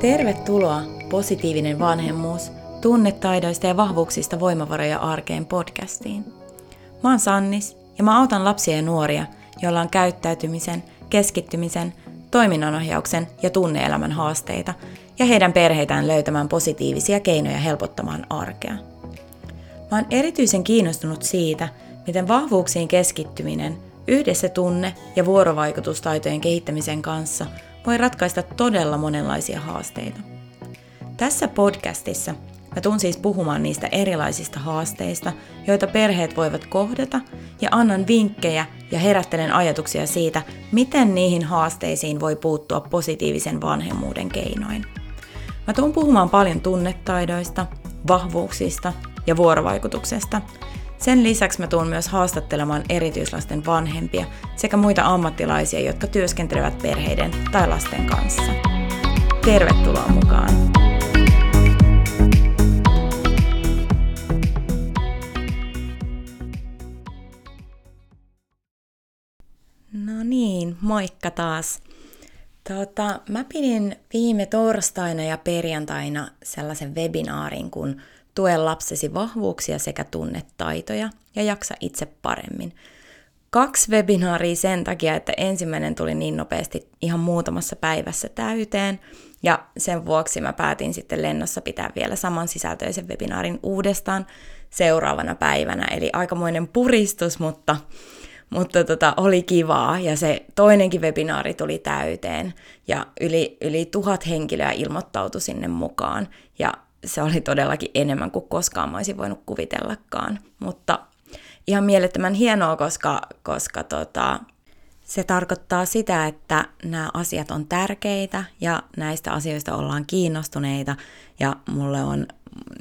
Tervetuloa Positiivinen vanhemmuus, tunnetaidoista ja vahvuuksista voimavaroja arkeen podcastiin. Mä oon Sannis ja mä autan lapsia ja nuoria, joilla on käyttäytymisen, keskittymisen, toiminnanohjauksen ja tunneelämän haasteita ja heidän perheitään löytämään positiivisia keinoja helpottamaan arkea. Mä oon erityisen kiinnostunut siitä, miten vahvuuksiin keskittyminen yhdessä tunne- ja vuorovaikutustaitojen kehittämisen kanssa voi ratkaista todella monenlaisia haasteita. Tässä podcastissa mä tuun siis puhumaan niistä erilaisista haasteista, joita perheet voivat kohdata, ja annan vinkkejä ja herättelen ajatuksia siitä, miten niihin haasteisiin voi puuttua positiivisen vanhemmuuden keinoin. Mä tuun puhumaan paljon tunnetaidoista, vahvuuksista ja vuorovaikutuksesta. Sen lisäksi mä tuun myös haastattelemaan erityislasten vanhempia sekä muita ammattilaisia, jotka työskentelevät perheiden tai lasten kanssa. Tervetuloa mukaan! No niin, moikka taas. Tota, mä pidin viime torstaina ja perjantaina sellaisen webinaarin, kun Tue lapsesi vahvuuksia sekä tunnetaitoja ja jaksa itse paremmin. Kaksi webinaaria sen takia, että ensimmäinen tuli niin nopeasti ihan muutamassa päivässä täyteen, ja sen vuoksi mä päätin sitten lennossa pitää vielä saman sisältöisen webinaarin uudestaan seuraavana päivänä. Eli aikamoinen puristus, mutta, mutta tota, oli kivaa. Ja se toinenkin webinaari tuli täyteen ja yli, yli tuhat henkilöä ilmoittautui sinne mukaan. Ja se oli todellakin enemmän kuin koskaan mä olisin voinut kuvitellakaan. Mutta ihan mielettömän hienoa, koska, koska tota, se tarkoittaa sitä, että nämä asiat on tärkeitä ja näistä asioista ollaan kiinnostuneita ja mulle on,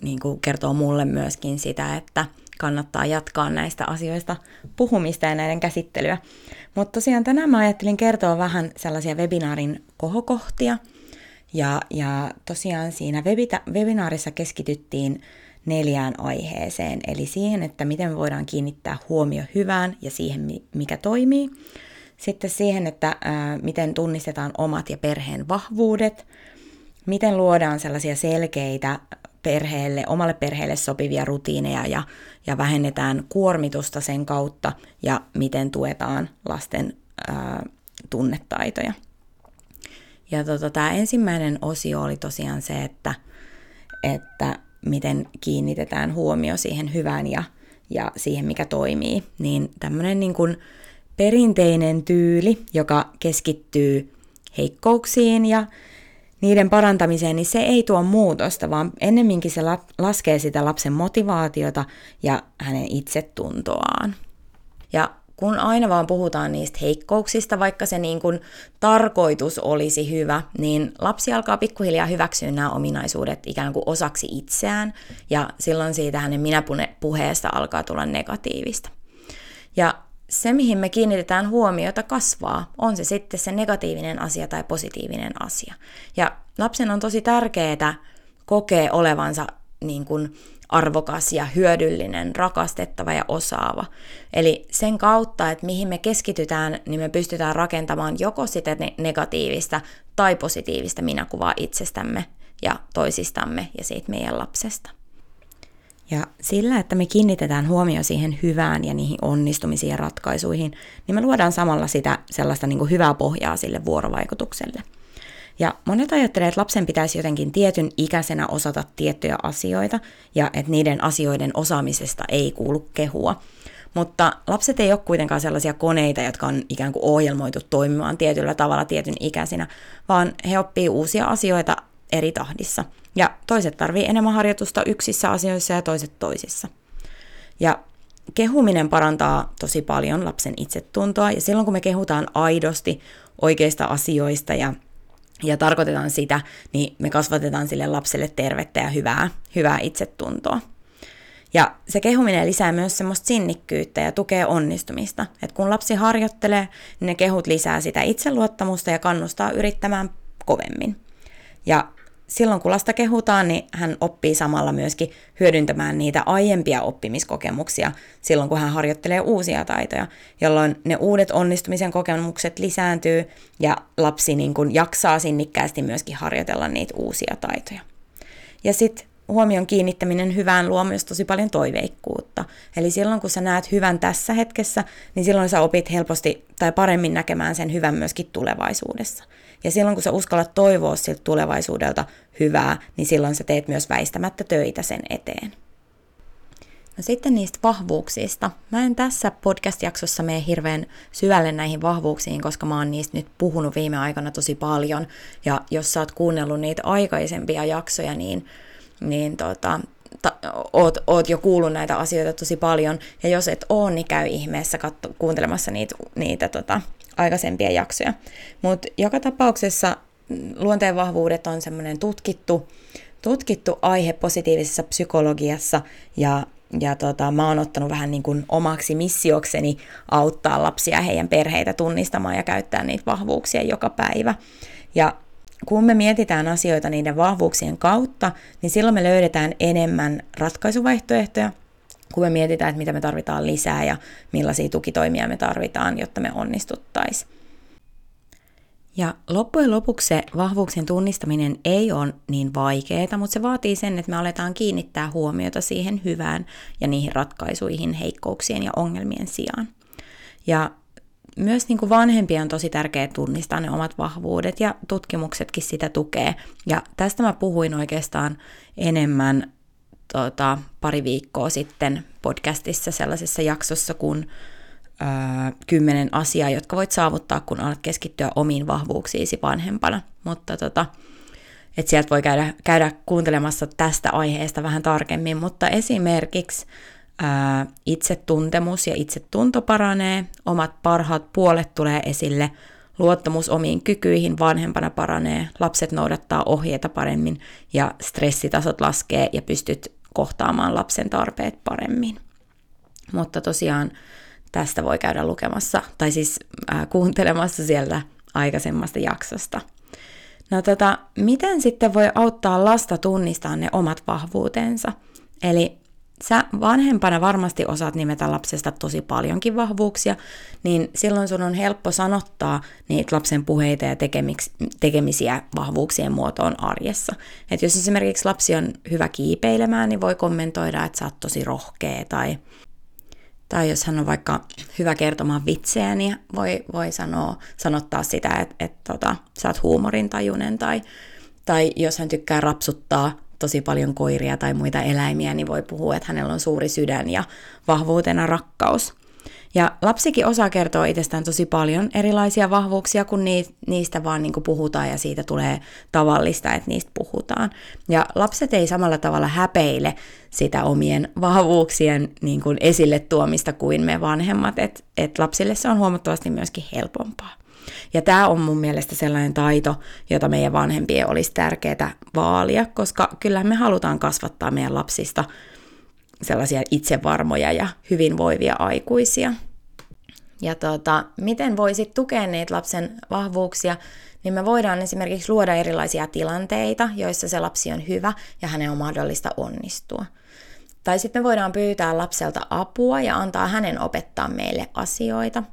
niin kuin kertoo mulle myöskin sitä, että kannattaa jatkaa näistä asioista puhumista ja näiden käsittelyä. Mutta tosiaan tänään mä ajattelin kertoa vähän sellaisia webinaarin kohokohtia – ja, ja tosiaan siinä webita- webinaarissa keskityttiin neljään aiheeseen, eli siihen, että miten voidaan kiinnittää huomio hyvään ja siihen, mikä toimii. Sitten siihen, että ää, miten tunnistetaan omat ja perheen vahvuudet, miten luodaan sellaisia selkeitä perheelle, omalle perheelle sopivia rutiineja ja, ja vähennetään kuormitusta sen kautta ja miten tuetaan lasten ää, tunnetaitoja. Ja tota, tämä ensimmäinen osio oli tosiaan se, että, että miten kiinnitetään huomio siihen hyvään ja, ja siihen, mikä toimii. Niin tämmöinen niin kuin perinteinen tyyli, joka keskittyy heikkouksiin ja niiden parantamiseen, niin se ei tuo muutosta, vaan ennemminkin se laskee sitä lapsen motivaatiota ja hänen itsetuntoaan. Ja kun aina vaan puhutaan niistä heikkouksista, vaikka se niin kuin tarkoitus olisi hyvä, niin lapsi alkaa pikkuhiljaa hyväksyä nämä ominaisuudet ikään kuin osaksi itseään, ja silloin siitä hänen minäpuheesta alkaa tulla negatiivista. Ja se, mihin me kiinnitetään huomiota, kasvaa, on se sitten se negatiivinen asia tai positiivinen asia. Ja lapsen on tosi tärkeää kokea olevansa niin kuin arvokas ja hyödyllinen, rakastettava ja osaava. Eli sen kautta, että mihin me keskitytään, niin me pystytään rakentamaan joko sitä negatiivista tai positiivista minäkuvaa itsestämme ja toisistamme ja siitä meidän lapsesta. Ja sillä, että me kiinnitetään huomio siihen hyvään ja niihin onnistumisiin ja ratkaisuihin, niin me luodaan samalla sitä sellaista niin kuin hyvää pohjaa sille vuorovaikutukselle – ja monet ajattelee, että lapsen pitäisi jotenkin tietyn ikäisenä osata tiettyjä asioita ja että niiden asioiden osaamisesta ei kuulu kehua. Mutta lapset ei ole kuitenkaan sellaisia koneita, jotka on ikään kuin ohjelmoitu toimimaan tietyllä tavalla tietyn ikäisinä, vaan he oppii uusia asioita eri tahdissa. Ja toiset tarvii enemmän harjoitusta yksissä asioissa ja toiset toisissa. Ja kehuminen parantaa tosi paljon lapsen itsetuntoa, ja silloin kun me kehutaan aidosti oikeista asioista ja ja tarkoitetaan sitä, niin me kasvatetaan sille lapselle tervettä ja hyvää, hyvää itsetuntoa. Ja se kehuminen lisää myös semmoista sinnikkyyttä ja tukee onnistumista. Et kun lapsi harjoittelee, niin ne kehut lisää sitä itseluottamusta ja kannustaa yrittämään kovemmin. Ja silloin kun lasta kehutaan, niin hän oppii samalla myöskin hyödyntämään niitä aiempia oppimiskokemuksia silloin, kun hän harjoittelee uusia taitoja, jolloin ne uudet onnistumisen kokemukset lisääntyy ja lapsi niin kuin jaksaa sinnikkäästi myöskin harjoitella niitä uusia taitoja. Ja sitten huomion kiinnittäminen hyvään luo myös tosi paljon toiveikkuutta. Eli silloin kun sä näet hyvän tässä hetkessä, niin silloin sä opit helposti tai paremmin näkemään sen hyvän myöskin tulevaisuudessa. Ja silloin kun sä uskallat toivoa siltä tulevaisuudelta hyvää, niin silloin sä teet myös väistämättä töitä sen eteen. No sitten niistä vahvuuksista. Mä en tässä podcast-jaksossa mene hirveän syvälle näihin vahvuuksiin, koska mä oon niistä nyt puhunut viime aikana tosi paljon. Ja jos sä oot kuunnellut niitä aikaisempia jaksoja, niin niin tota, ta, oot, oot jo kuullut näitä asioita tosi paljon, ja jos et oo, niin käy ihmeessä katso, kuuntelemassa niitä, niitä tota, aikaisempia jaksoja. Mutta joka tapauksessa luonteen vahvuudet on semmoinen tutkittu, tutkittu aihe positiivisessa psykologiassa, ja, ja tota, mä oon ottanut vähän niin kuin omaksi missiokseni auttaa lapsia ja heidän perheitä tunnistamaan ja käyttää niitä vahvuuksia joka päivä. Ja kun me mietitään asioita niiden vahvuuksien kautta, niin silloin me löydetään enemmän ratkaisuvaihtoehtoja, kun me mietitään, että mitä me tarvitaan lisää ja millaisia tukitoimia me tarvitaan, jotta me onnistuttaisiin. Ja loppujen lopuksi se vahvuuksien tunnistaminen ei ole niin vaikeaa, mutta se vaatii sen, että me aletaan kiinnittää huomiota siihen hyvään ja niihin ratkaisuihin heikkouksien ja ongelmien sijaan. Ja myös niin kuin vanhempien on tosi tärkeää tunnistaa ne omat vahvuudet ja tutkimuksetkin sitä tukee. Ja tästä mä puhuin oikeastaan enemmän tota, pari viikkoa sitten podcastissa sellaisessa jaksossa kuin kymmenen asiaa, jotka voit saavuttaa, kun alat keskittyä omiin vahvuuksiisi vanhempana. Mutta tota, että sieltä voi käydä, käydä kuuntelemassa tästä aiheesta vähän tarkemmin, mutta esimerkiksi ää, itsetuntemus ja itsetunto paranee, omat parhaat puolet tulee esille, luottamus omiin kykyihin vanhempana paranee, lapset noudattaa ohjeita paremmin ja stressitasot laskee ja pystyt kohtaamaan lapsen tarpeet paremmin. Mutta tosiaan tästä voi käydä lukemassa, tai siis ää, kuuntelemassa sieltä aikaisemmasta jaksosta. No tota, miten sitten voi auttaa lasta tunnistaa ne omat vahvuutensa? Eli sä vanhempana varmasti osaat nimetä lapsesta tosi paljonkin vahvuuksia, niin silloin sun on helppo sanottaa niitä lapsen puheita ja tekemisiä vahvuuksien muotoon arjessa. Et jos esimerkiksi lapsi on hyvä kiipeilemään, niin voi kommentoida, että sä oot tosi rohkea tai, tai jos hän on vaikka hyvä kertomaan vitsejä, niin voi, voi sanoa, sanottaa sitä, että, että tota, sä oot huumorintajunen tai, tai jos hän tykkää rapsuttaa tosi paljon koiria tai muita eläimiä, niin voi puhua, että hänellä on suuri sydän ja vahvuutena rakkaus. Ja lapsikin osaa kertoa itsestään tosi paljon erilaisia vahvuuksia, kun niistä vaan niin puhutaan ja siitä tulee tavallista, että niistä puhutaan. Ja lapset ei samalla tavalla häpeile sitä omien vahvuuksien niin kuin esille tuomista kuin me vanhemmat, että et lapsille se on huomattavasti myöskin helpompaa. Ja tämä on mun mielestä sellainen taito, jota meidän vanhempien olisi tärkeää vaalia, koska kyllähän me halutaan kasvattaa meidän lapsista sellaisia itsevarmoja ja hyvinvoivia aikuisia. Ja tota, miten voisit tukea niitä lapsen vahvuuksia, niin me voidaan esimerkiksi luoda erilaisia tilanteita, joissa se lapsi on hyvä ja hänen on mahdollista onnistua. Tai sitten me voidaan pyytää lapselta apua ja antaa hänen opettaa meille asioita.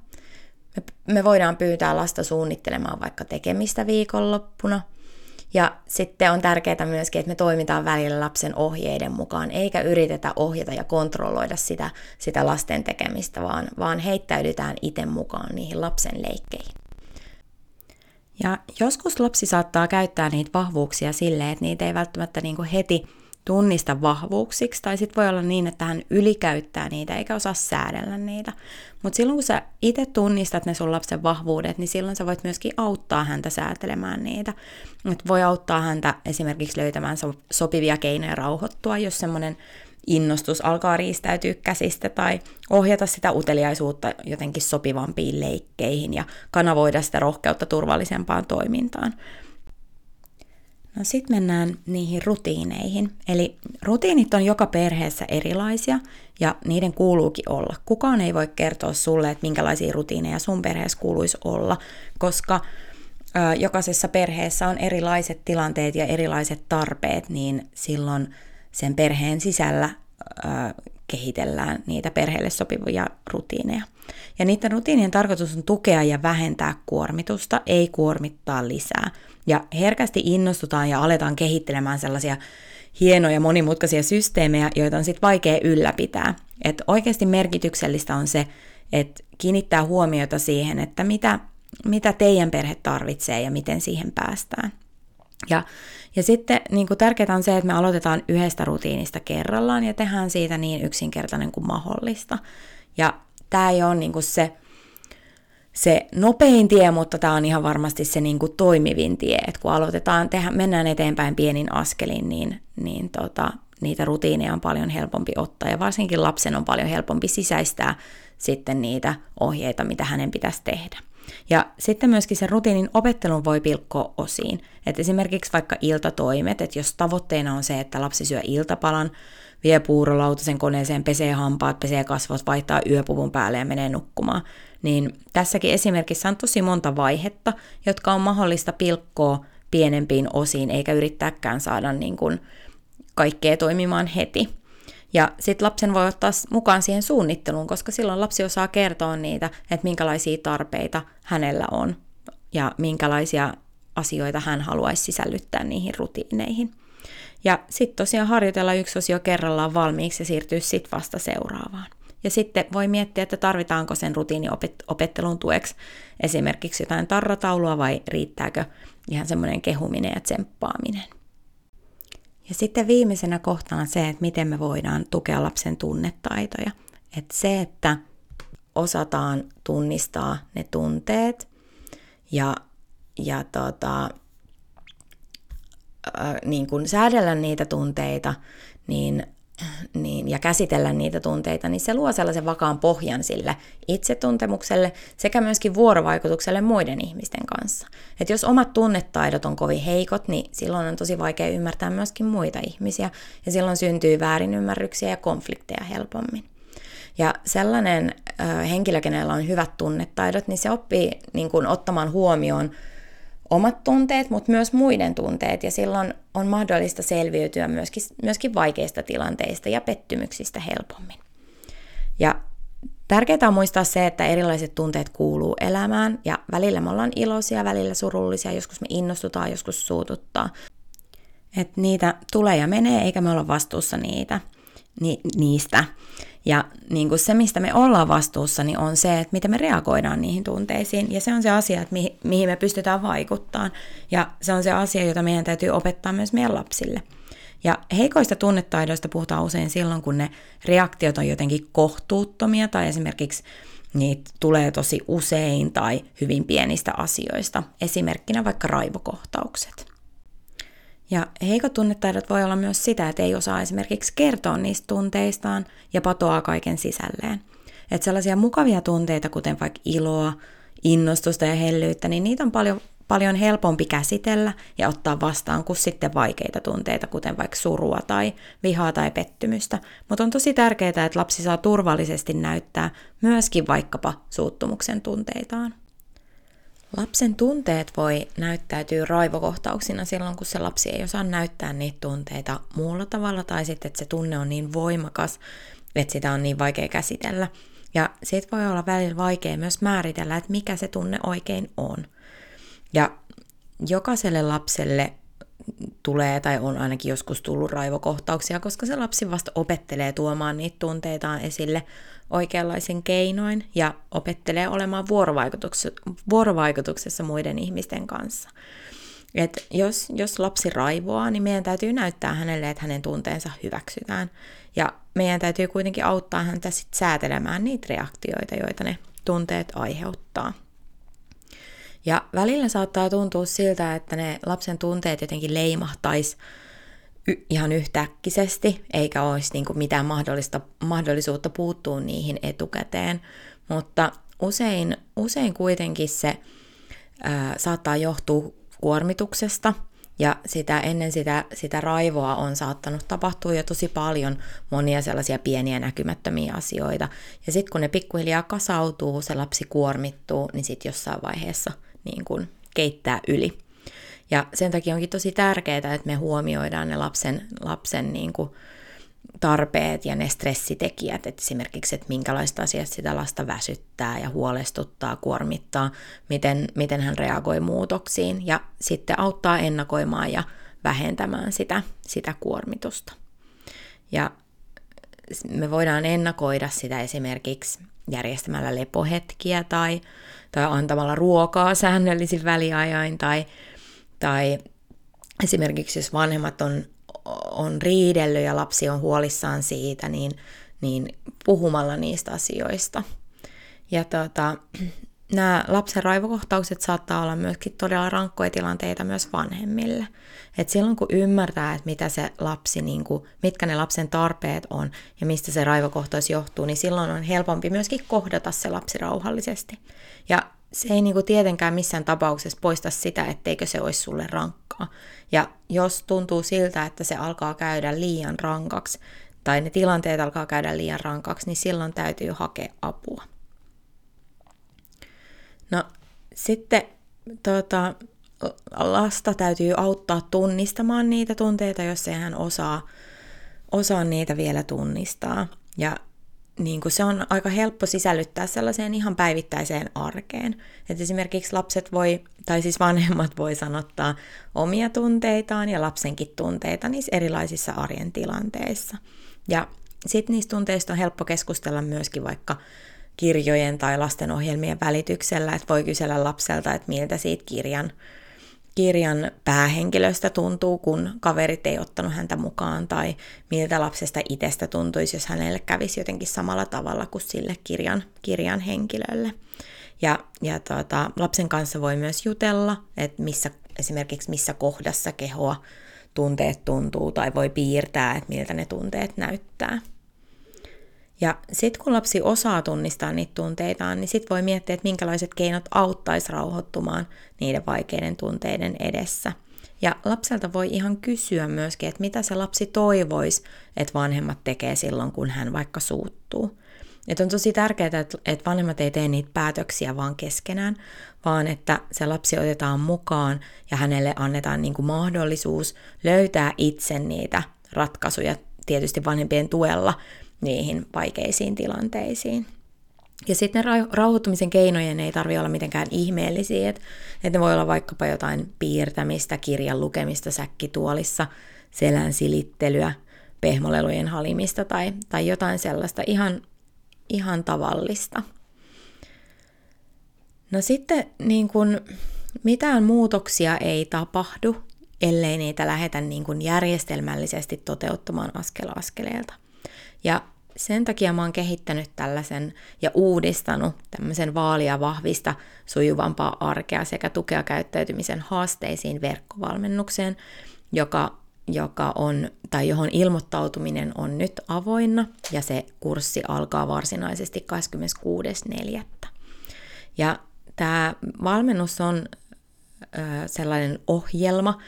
Me, me voidaan pyytää lasta suunnittelemaan vaikka tekemistä viikonloppuna. Ja sitten on tärkeää myöskin, että me toimitaan välillä lapsen ohjeiden mukaan, eikä yritetä ohjata ja kontrolloida sitä, sitä lasten tekemistä, vaan, vaan heittäydytään itse mukaan niihin lapsen leikkeihin. Ja joskus lapsi saattaa käyttää niitä vahvuuksia silleen, että niitä ei välttämättä niin heti tunnista vahvuuksiksi, tai sitten voi olla niin, että hän ylikäyttää niitä eikä osaa säädellä niitä. Mutta silloin kun sä itse tunnistat ne sun lapsen vahvuudet, niin silloin sä voit myöskin auttaa häntä säätelemään niitä. Et voi auttaa häntä esimerkiksi löytämään so- sopivia keinoja rauhoittua, jos semmoinen innostus alkaa riistäytyä käsistä tai ohjata sitä uteliaisuutta jotenkin sopivampiin leikkeihin ja kanavoida sitä rohkeutta turvallisempaan toimintaan. No sitten mennään niihin rutiineihin. Eli rutiinit on joka perheessä erilaisia ja niiden kuuluukin olla. Kukaan ei voi kertoa sulle, että minkälaisia rutiineja sun perheessä kuuluisi olla, koska jokaisessa perheessä on erilaiset tilanteet ja erilaiset tarpeet, niin silloin sen perheen sisällä kehitellään niitä perheelle sopivia rutiineja. Ja niiden rutiinien tarkoitus on tukea ja vähentää kuormitusta, ei kuormittaa lisää. Ja herkästi innostutaan ja aletaan kehittelemään sellaisia hienoja monimutkaisia systeemejä, joita on sitten vaikea ylläpitää. Et oikeasti merkityksellistä on se, että kiinnittää huomiota siihen, että mitä, mitä teidän perhe tarvitsee ja miten siihen päästään. Ja, ja sitten niin kuin tärkeää on se, että me aloitetaan yhdestä rutiinista kerrallaan ja tehdään siitä niin yksinkertainen kuin mahdollista. Ja tämä ei ole niin kuin se, se nopein tie, mutta tämä on ihan varmasti se niin kuin toimivin tie. että kun aloitetaan, tehdä, mennään eteenpäin pienin askelin, niin, niin tota, niitä rutiineja on paljon helpompi ottaa ja varsinkin lapsen on paljon helpompi sisäistää sitten niitä ohjeita, mitä hänen pitäisi tehdä. Ja sitten myöskin sen rutiinin opettelun voi pilkkoa osiin. Et esimerkiksi vaikka iltatoimet, että jos tavoitteena on se, että lapsi syö iltapalan, vie puurolautasen koneeseen, pesee hampaat, pesee kasvot, vaihtaa yöpuvun päälle ja menee nukkumaan, niin tässäkin esimerkissä on tosi monta vaihetta, jotka on mahdollista pilkkoa pienempiin osiin, eikä yrittääkään saada niin kuin kaikkea toimimaan heti. Ja sitten lapsen voi ottaa mukaan siihen suunnitteluun, koska silloin lapsi osaa kertoa niitä, että minkälaisia tarpeita hänellä on ja minkälaisia asioita hän haluaisi sisällyttää niihin rutiineihin. Ja sitten tosiaan harjoitella yksi osio kerrallaan valmiiksi ja siirtyä sitten vasta seuraavaan. Ja sitten voi miettiä, että tarvitaanko sen rutiiniopettelun tueksi esimerkiksi jotain tarrataulua vai riittääkö ihan semmoinen kehuminen ja tsemppaaminen. Ja sitten viimeisenä kohtana se, että miten me voidaan tukea lapsen tunnetaitoja. Että se, että osataan tunnistaa ne tunteet ja, ja tota, äh, niin kun säädellä niitä tunteita, niin niin, ja käsitellä niitä tunteita, niin se luo sellaisen vakaan pohjan sille itsetuntemukselle sekä myöskin vuorovaikutukselle muiden ihmisten kanssa. Et jos omat tunnetaidot on kovin heikot, niin silloin on tosi vaikea ymmärtää myöskin muita ihmisiä, ja silloin syntyy väärinymmärryksiä ja konflikteja helpommin. Ja sellainen ö, henkilö, kenellä on hyvät tunnetaidot, niin se oppii niin kun, ottamaan huomioon omat tunteet, mutta myös muiden tunteet, ja silloin on mahdollista selviytyä myöskin, myöskin vaikeista tilanteista ja pettymyksistä helpommin. Ja tärkeää on muistaa se, että erilaiset tunteet kuuluu elämään, ja välillä me ollaan iloisia, välillä surullisia, joskus me innostutaan, joskus suututtaa. Että niitä tulee ja menee, eikä me olla vastuussa niitä, ni, niistä. Ja niin kuin se, mistä me ollaan vastuussa, niin on se, että miten me reagoidaan niihin tunteisiin. Ja se on se asia, että mihin, mihin me pystytään vaikuttamaan. Ja se on se asia, jota meidän täytyy opettaa myös meidän lapsille. Ja heikoista tunnetaidoista puhutaan usein silloin, kun ne reaktiot on jotenkin kohtuuttomia tai esimerkiksi niitä tulee tosi usein tai hyvin pienistä asioista. Esimerkkinä vaikka raivokohtaukset. Ja heikot tunnetaidot voi olla myös sitä, että ei osaa esimerkiksi kertoa niistä tunteistaan ja patoaa kaiken sisälleen. Että sellaisia mukavia tunteita, kuten vaikka iloa, innostusta ja hellyyttä, niin niitä on paljon, paljon helpompi käsitellä ja ottaa vastaan kuin sitten vaikeita tunteita, kuten vaikka surua tai vihaa tai pettymystä. Mutta on tosi tärkeää, että lapsi saa turvallisesti näyttää myöskin vaikkapa suuttumuksen tunteitaan. Lapsen tunteet voi näyttäytyä raivokohtauksina silloin, kun se lapsi ei osaa näyttää niitä tunteita muulla tavalla, tai sitten, että se tunne on niin voimakas, että sitä on niin vaikea käsitellä. Ja siitä voi olla välillä vaikea myös määritellä, että mikä se tunne oikein on. Ja jokaiselle lapselle tulee tai on ainakin joskus tullut raivokohtauksia, koska se lapsi vasta opettelee tuomaan niitä tunteitaan esille oikeanlaisen keinoin ja opettelee olemaan vuorovaikutuksessa, vuorovaikutuksessa muiden ihmisten kanssa. Et jos, jos lapsi raivoaa, niin meidän täytyy näyttää hänelle, että hänen tunteensa hyväksytään. Ja meidän täytyy kuitenkin auttaa häntä sit säätelemään niitä reaktioita, joita ne tunteet aiheuttaa. Ja välillä saattaa tuntua siltä, että ne lapsen tunteet jotenkin leimahtaisi y- ihan yhtäkkisesti, eikä olisi niin kuin mitään mahdollista, mahdollisuutta puuttua niihin etukäteen. Mutta usein, usein kuitenkin se ää, saattaa johtua kuormituksesta, ja sitä, ennen sitä, sitä raivoa on saattanut tapahtua jo tosi paljon monia sellaisia pieniä näkymättömiä asioita. Ja sitten kun ne pikkuhiljaa kasautuu, se lapsi kuormittuu, niin sitten jossain vaiheessa niin kun keittää yli. Ja sen takia onkin tosi tärkeää, että me huomioidaan ne lapsen, lapsen niin kuin tarpeet ja ne stressitekijät, että esimerkiksi, että minkälaista asiat sitä lasta väsyttää ja huolestuttaa, kuormittaa, miten, miten hän reagoi muutoksiin ja sitten auttaa ennakoimaan ja vähentämään sitä, sitä kuormitusta. Ja me voidaan ennakoida sitä esimerkiksi järjestämällä lepohetkiä tai, tai antamalla ruokaa säännöllisin väliajoin tai, tai esimerkiksi jos vanhemmat on, on riidellyt ja lapsi on huolissaan siitä, niin, niin puhumalla niistä asioista. Ja tota, nämä lapsen raivokohtaukset saattaa olla myöskin todella rankkoja tilanteita myös vanhemmille. Et silloin kun ymmärtää, että mitä se lapsi, niin kuin, mitkä ne lapsen tarpeet on ja mistä se raivokohtaus johtuu, niin silloin on helpompi myöskin kohdata se lapsi rauhallisesti. Ja se ei niin kuin tietenkään missään tapauksessa poista sitä, etteikö se olisi sulle rankkaa. Ja jos tuntuu siltä, että se alkaa käydä liian rankaksi, tai ne tilanteet alkaa käydä liian rankaksi, niin silloin täytyy hakea apua. No sitten tota, lasta täytyy auttaa tunnistamaan niitä tunteita, jos ei hän osaa, osaa niitä vielä tunnistaa. Ja niin kuin se on aika helppo sisällyttää sellaiseen ihan päivittäiseen arkeen. Et esimerkiksi lapset voi, tai siis vanhemmat voi sanottaa omia tunteitaan ja lapsenkin tunteita niissä erilaisissa arjen tilanteissa. Ja sitten niistä tunteista on helppo keskustella myöskin vaikka kirjojen tai lastenohjelmien välityksellä, että voi kysellä lapselta, että miltä siitä kirjan, kirjan päähenkilöstä tuntuu, kun kaverit ei ottanut häntä mukaan, tai miltä lapsesta itsestä tuntuisi, jos hänelle kävisi jotenkin samalla tavalla kuin sille kirjan, kirjan henkilölle. Ja, ja tuota, lapsen kanssa voi myös jutella, että missä, esimerkiksi missä kohdassa kehoa tunteet tuntuu, tai voi piirtää, että miltä ne tunteet näyttää. Ja sitten kun lapsi osaa tunnistaa niitä tunteitaan, niin sitten voi miettiä, että minkälaiset keinot auttaisi rauhoittumaan niiden vaikeiden tunteiden edessä. Ja lapselta voi ihan kysyä myöskin, että mitä se lapsi toivoisi, että vanhemmat tekee silloin, kun hän vaikka suuttuu. Et on tosi tärkeää, että vanhemmat ei tee niitä päätöksiä vaan keskenään, vaan että se lapsi otetaan mukaan ja hänelle annetaan niin kuin mahdollisuus löytää itse niitä ratkaisuja tietysti vanhempien tuella, niihin vaikeisiin tilanteisiin. Ja sitten rauhoittumisen keinojen ei tarvitse olla mitenkään ihmeellisiä, että, ne voi olla vaikkapa jotain piirtämistä, kirjan lukemista säkkituolissa, selän silittelyä, pehmolelujen halimista tai, tai jotain sellaista ihan, ihan tavallista. No sitten niin kun, mitään muutoksia ei tapahdu, ellei niitä lähdetä niin kun järjestelmällisesti toteuttamaan askel askeleelta. Ja sen takia mä oon kehittänyt tällaisen ja uudistanut tämmöisen vaalia vahvista sujuvampaa arkea sekä tukea käyttäytymisen haasteisiin verkkovalmennukseen, joka, joka on, tai johon ilmoittautuminen on nyt avoinna ja se kurssi alkaa varsinaisesti 26.4. Ja tämä valmennus on ö, sellainen ohjelma,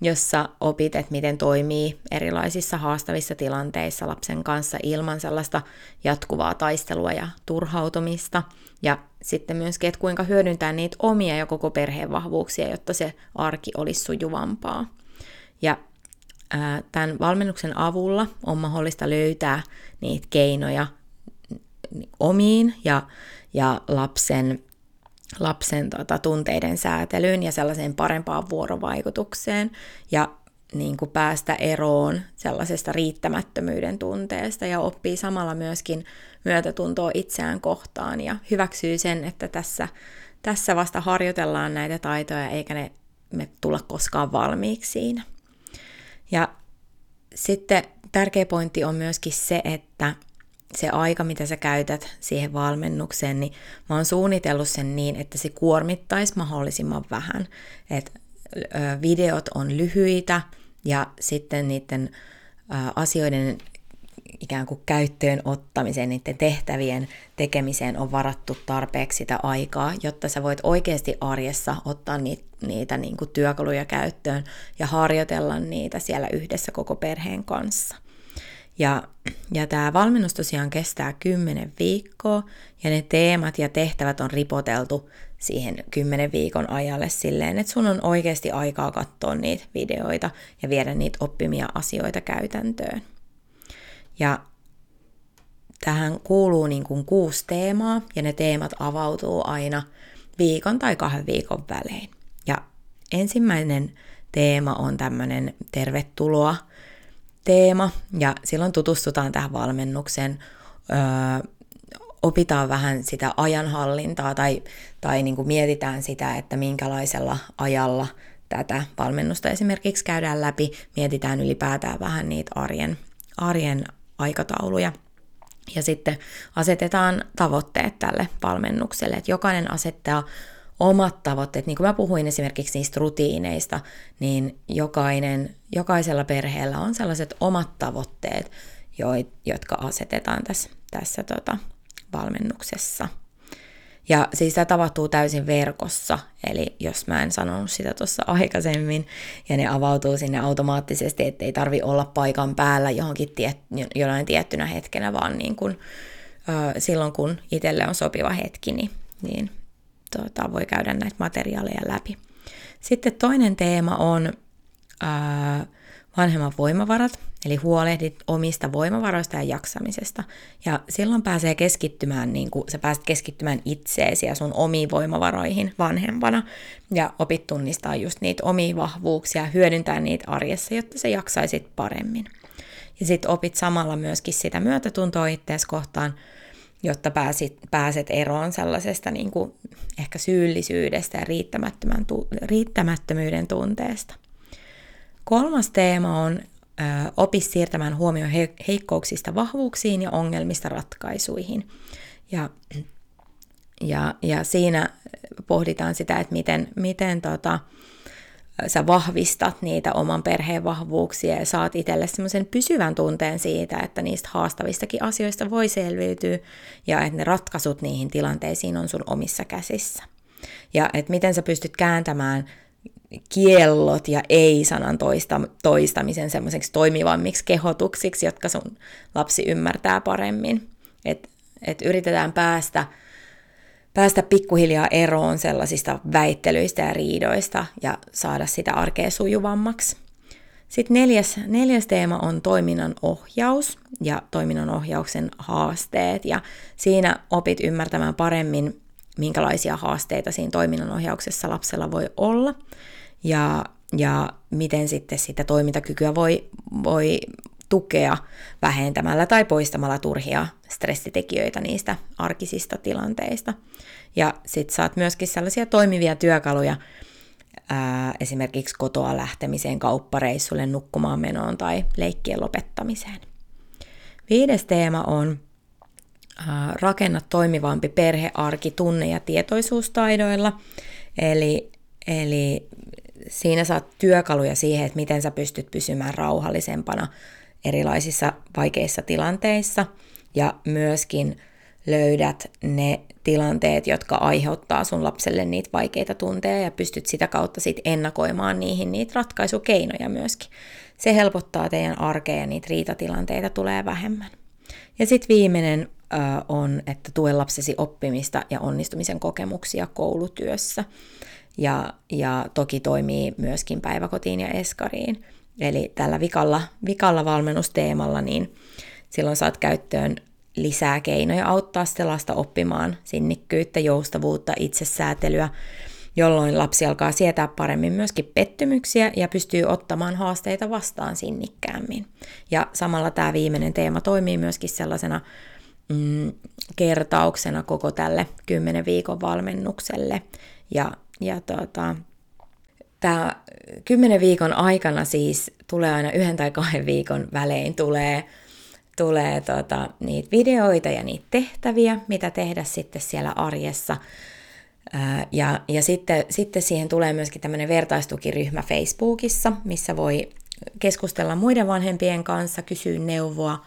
jossa opit, että miten toimii erilaisissa haastavissa tilanteissa lapsen kanssa ilman sellaista jatkuvaa taistelua ja turhautumista. Ja sitten myöskin, että kuinka hyödyntää niitä omia ja koko perheen vahvuuksia, jotta se arki olisi sujuvampaa. Ja ää, tämän valmennuksen avulla on mahdollista löytää niitä keinoja omiin ja, ja lapsen lapsen tota, tunteiden säätelyyn ja sellaiseen parempaan vuorovaikutukseen ja niin kuin päästä eroon sellaisesta riittämättömyyden tunteesta ja oppii samalla myöskin myötätuntoa itseään kohtaan ja hyväksyy sen, että tässä, tässä vasta harjoitellaan näitä taitoja eikä ne me tulla koskaan valmiiksi siinä. Ja sitten tärkeä pointti on myöskin se, että se aika, mitä sä käytät siihen valmennukseen, niin mä oon suunnitellut sen niin, että se kuormittaisi mahdollisimman vähän. Et videot on lyhyitä ja sitten niiden asioiden ikään kuin käyttöön ottamiseen, niiden tehtävien tekemiseen on varattu tarpeeksi sitä aikaa, jotta sä voit oikeasti arjessa ottaa niitä, niitä niin kuin työkaluja käyttöön ja harjoitella niitä siellä yhdessä koko perheen kanssa. Ja, ja tämä valmennus tosiaan kestää 10 viikkoa ja ne teemat ja tehtävät on ripoteltu siihen 10 viikon ajalle silleen, että sun on oikeasti aikaa katsoa niitä videoita ja viedä niitä oppimia asioita käytäntöön. Ja tähän kuuluu niin kuin kuusi teemaa ja ne teemat avautuu aina viikon tai kahden viikon välein. Ja ensimmäinen teema on tämmöinen tervetuloa teema ja silloin tutustutaan tähän valmennukseen, öö, opitaan vähän sitä ajanhallintaa tai, tai niin kuin mietitään sitä, että minkälaisella ajalla tätä valmennusta esimerkiksi käydään läpi, mietitään ylipäätään vähän niitä arjen, arjen aikatauluja. Ja sitten asetetaan tavoitteet tälle valmennukselle, että jokainen asettaa omat tavoitteet, niin kuin mä puhuin esimerkiksi niistä rutiineista, niin jokainen, jokaisella perheellä on sellaiset omat tavoitteet, jotka asetetaan tässä, tässä tota, valmennuksessa. Ja siis tämä tapahtuu täysin verkossa, eli jos mä en sanonut sitä tuossa aikaisemmin, ja ne avautuu sinne automaattisesti, ettei tarvi olla paikan päällä johonkin tiet, jonain tiettynä hetkenä, vaan niin kun, ö, silloin kun itselle on sopiva hetki, niin, niin tota, voi käydä näitä materiaaleja läpi. Sitten toinen teema on ö, vanhemman voimavarat, eli huolehdit omista voimavaroista ja jaksamisesta. Ja silloin pääsee keskittymään, niin kuin sä pääset keskittymään itseesi ja sun omiin voimavaroihin vanhempana ja opit tunnistaa just niitä omia vahvuuksia, hyödyntää niitä arjessa, jotta sä jaksaisit paremmin. Ja sitten opit samalla myöskin sitä myötätuntoa ittees kohtaan, jotta pääsit, pääset eroon sellaisesta niin kuin ehkä syyllisyydestä ja riittämättömän, riittämättömyyden tunteesta. Kolmas teema on opi siirtämään huomioon heikkouksista vahvuuksiin ja ongelmista ratkaisuihin. Ja, ja, ja siinä pohditaan sitä, että miten, miten tota, sä vahvistat niitä oman perheen vahvuuksia ja saat itselle semmoisen pysyvän tunteen siitä, että niistä haastavistakin asioista voi selviytyä ja että ne ratkaisut niihin tilanteisiin on sun omissa käsissä. Ja että miten sä pystyt kääntämään kiellot ja ei-sanan toista, toistamisen semmoiseksi toimivammiksi kehotuksiksi, jotka sun lapsi ymmärtää paremmin. Et, et yritetään päästä, päästä pikkuhiljaa eroon sellaisista väittelyistä ja riidoista ja saada sitä arkea sujuvammaksi. Sitten neljäs, neljäs teema on toiminnan ohjaus ja toiminnan ohjauksen haasteet. Ja siinä opit ymmärtämään paremmin, minkälaisia haasteita siinä toiminnan ohjauksessa lapsella voi olla – ja, ja miten sitten sitä toimintakykyä voi, voi tukea vähentämällä tai poistamalla turhia stressitekijöitä niistä arkisista tilanteista. Ja sitten saat myöskin sellaisia toimivia työkaluja ää, esimerkiksi kotoa lähtemiseen, kauppareissulle, nukkumaan menoon tai leikkien lopettamiseen. Viides teema on ää, rakenna toimivampi perhearki tunne- ja tietoisuustaidoilla. Eli, eli siinä saat työkaluja siihen, että miten sä pystyt pysymään rauhallisempana erilaisissa vaikeissa tilanteissa ja myöskin löydät ne tilanteet, jotka aiheuttaa sun lapselle niitä vaikeita tunteja ja pystyt sitä kautta sit ennakoimaan niihin niitä ratkaisukeinoja myöskin. Se helpottaa teidän arkea ja niitä riitatilanteita tulee vähemmän. Ja sitten viimeinen ö, on, että tue lapsesi oppimista ja onnistumisen kokemuksia koulutyössä ja, ja toki toimii myöskin päiväkotiin ja eskariin. Eli tällä vikalla, vikalla valmennusteemalla, niin silloin saat käyttöön lisää keinoja auttaa sitä lasta oppimaan sinnikkyyttä, joustavuutta, itsesäätelyä, jolloin lapsi alkaa sietää paremmin myöskin pettymyksiä ja pystyy ottamaan haasteita vastaan sinnikkäämmin. Ja samalla tämä viimeinen teema toimii myöskin sellaisena mm, kertauksena koko tälle 10 viikon valmennukselle. Ja ja tota, tämä kymmenen viikon aikana siis tulee aina yhden tai kahden viikon välein tulee, tulee tota, niitä videoita ja niitä tehtäviä, mitä tehdä sitten siellä arjessa. Ja ja sitten, sitten siihen tulee myöskin tämmöinen vertaistukiryhmä Facebookissa, missä voi keskustella muiden vanhempien kanssa, kysyä neuvoa,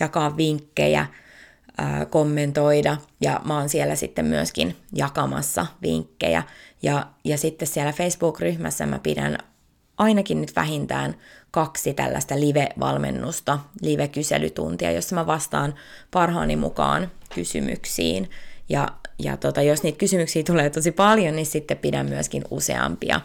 jakaa vinkkejä – kommentoida ja mä oon siellä sitten myöskin jakamassa vinkkejä. Ja, ja sitten siellä Facebook-ryhmässä mä pidän ainakin nyt vähintään kaksi tällaista live-valmennusta, live-kyselytuntia, jossa mä vastaan parhaani mukaan kysymyksiin. Ja, ja tota, jos niitä kysymyksiä tulee tosi paljon, niin sitten pidän myöskin useampia,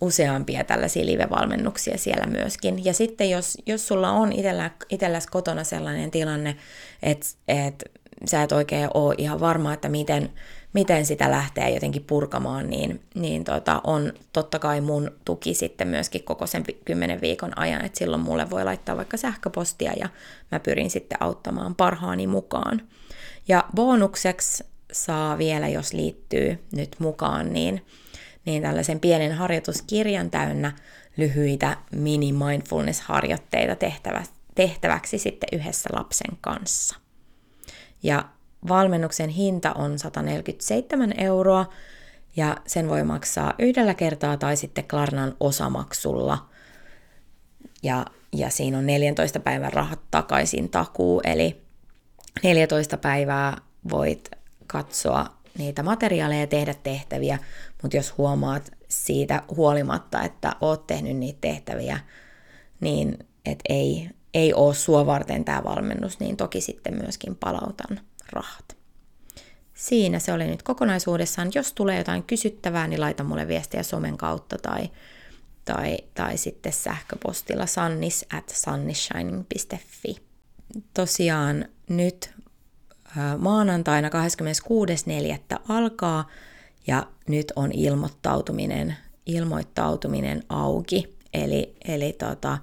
useampia tällaisia live-valmennuksia siellä myöskin. Ja sitten jos, jos sulla on itellä, itelläs kotona sellainen tilanne, että et sä et oikein ole ihan varma, että miten, miten sitä lähtee jotenkin purkamaan, niin, niin tota, on totta kai mun tuki sitten myöskin koko sen kymmenen viikon ajan, että silloin mulle voi laittaa vaikka sähköpostia ja mä pyrin sitten auttamaan parhaani mukaan. Ja bonukseksi saa vielä, jos liittyy nyt mukaan, niin, niin tällaisen pienen harjoituskirjan täynnä lyhyitä mini-mindfulness-harjoitteita tehtäväksi sitten yhdessä lapsen kanssa. Ja valmennuksen hinta on 147 euroa ja sen voi maksaa yhdellä kertaa tai sitten Klarnan osamaksulla. Ja, ja siinä on 14 päivän rahat takaisin takuu, eli 14 päivää voit katsoa niitä materiaaleja ja tehdä tehtäviä, mutta jos huomaat siitä huolimatta, että oot tehnyt niitä tehtäviä, niin et ei, ei ole sua varten tämä valmennus, niin toki sitten myöskin palautan rahat. Siinä se oli nyt kokonaisuudessaan. Jos tulee jotain kysyttävää, niin laita mulle viestiä somen kautta tai, tai, tai sitten sähköpostilla sannis at sunnishining.fi. Tosiaan nyt maanantaina 26.4. alkaa ja nyt on ilmoittautuminen, ilmoittautuminen auki. Eli, eli tota,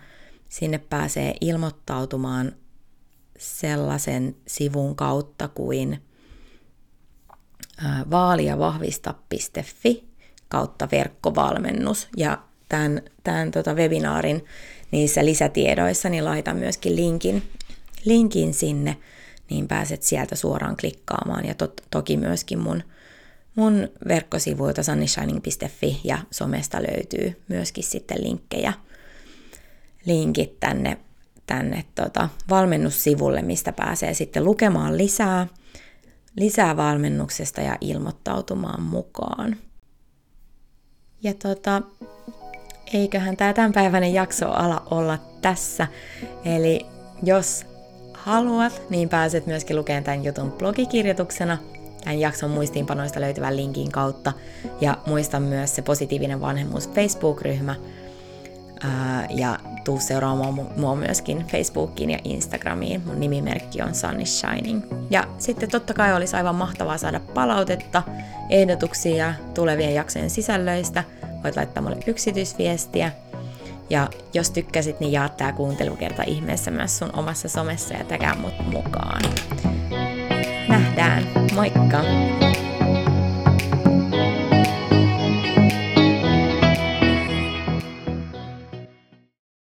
sinne pääsee ilmoittautumaan sellaisen sivun kautta kuin vaaliavahvista.fi kautta verkkovalmennus. Ja tämän, tämän tota webinaarin niissä lisätiedoissa niin laitan myöskin linkin, linkin sinne, niin pääset sieltä suoraan klikkaamaan. Ja to, toki myöskin mun, mun verkkosivuilta sunnishining.fi ja somesta löytyy myöskin sitten linkkejä, linkit tänne tänne tota, valmennussivulle, mistä pääsee sitten lukemaan lisää, lisää valmennuksesta ja ilmoittautumaan mukaan. Ja tota, eiköhän tämä tämänpäiväinen jakso ala olla tässä. Eli jos haluat, niin pääset myöskin lukemaan tämän jutun blogikirjoituksena tämän jakson muistiinpanoista löytyvän linkin kautta. Ja muista myös se positiivinen vanhemmuus Facebook-ryhmä, Ää, ja tuu seuraamaan mua myöskin Facebookiin ja Instagramiin. Mun nimimerkki on Sunny Shining. Ja sitten totta kai olisi aivan mahtavaa saada palautetta, ehdotuksia tulevien jaksojen sisällöistä. Voit laittaa mulle yksityisviestiä. Ja jos tykkäsit, niin jaa tää kuuntelukerta ihmeessä myös sun omassa somessa ja täkää mut mukaan. Nähdään, moikka!